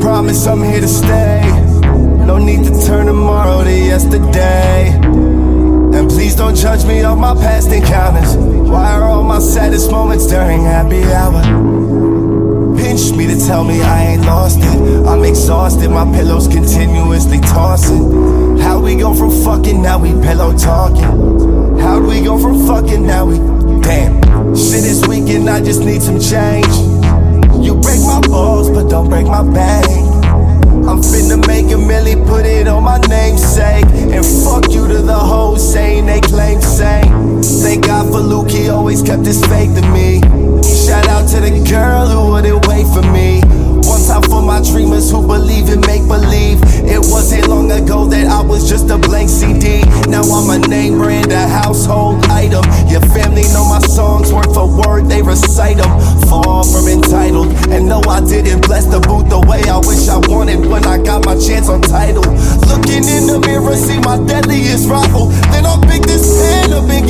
promise I'm here to stay. No need to turn tomorrow to yesterday. And please don't judge me on my past encounters. Why are all my saddest moments during happy hour? Pinch me to tell me I ain't lost it. I'm exhausted, my pillows continuously tossing. How we go from fucking now we pillow talking? How we go from fucking now we damn? Shit is weak and I just need some change. Kept his faith in me. Shout out to the girl who wouldn't wait for me. One time for my dreamers who believe in make believe. It wasn't long ago that I was just a blank CD. Now I'm a name brand, a household item. Your family know my songs word for word, they recite them. Far from entitled. And no, I didn't bless the booth the way I wish I wanted when I got my chance on title. Looking in the mirror, see my deadliest rival. Then I'll pick this pen up and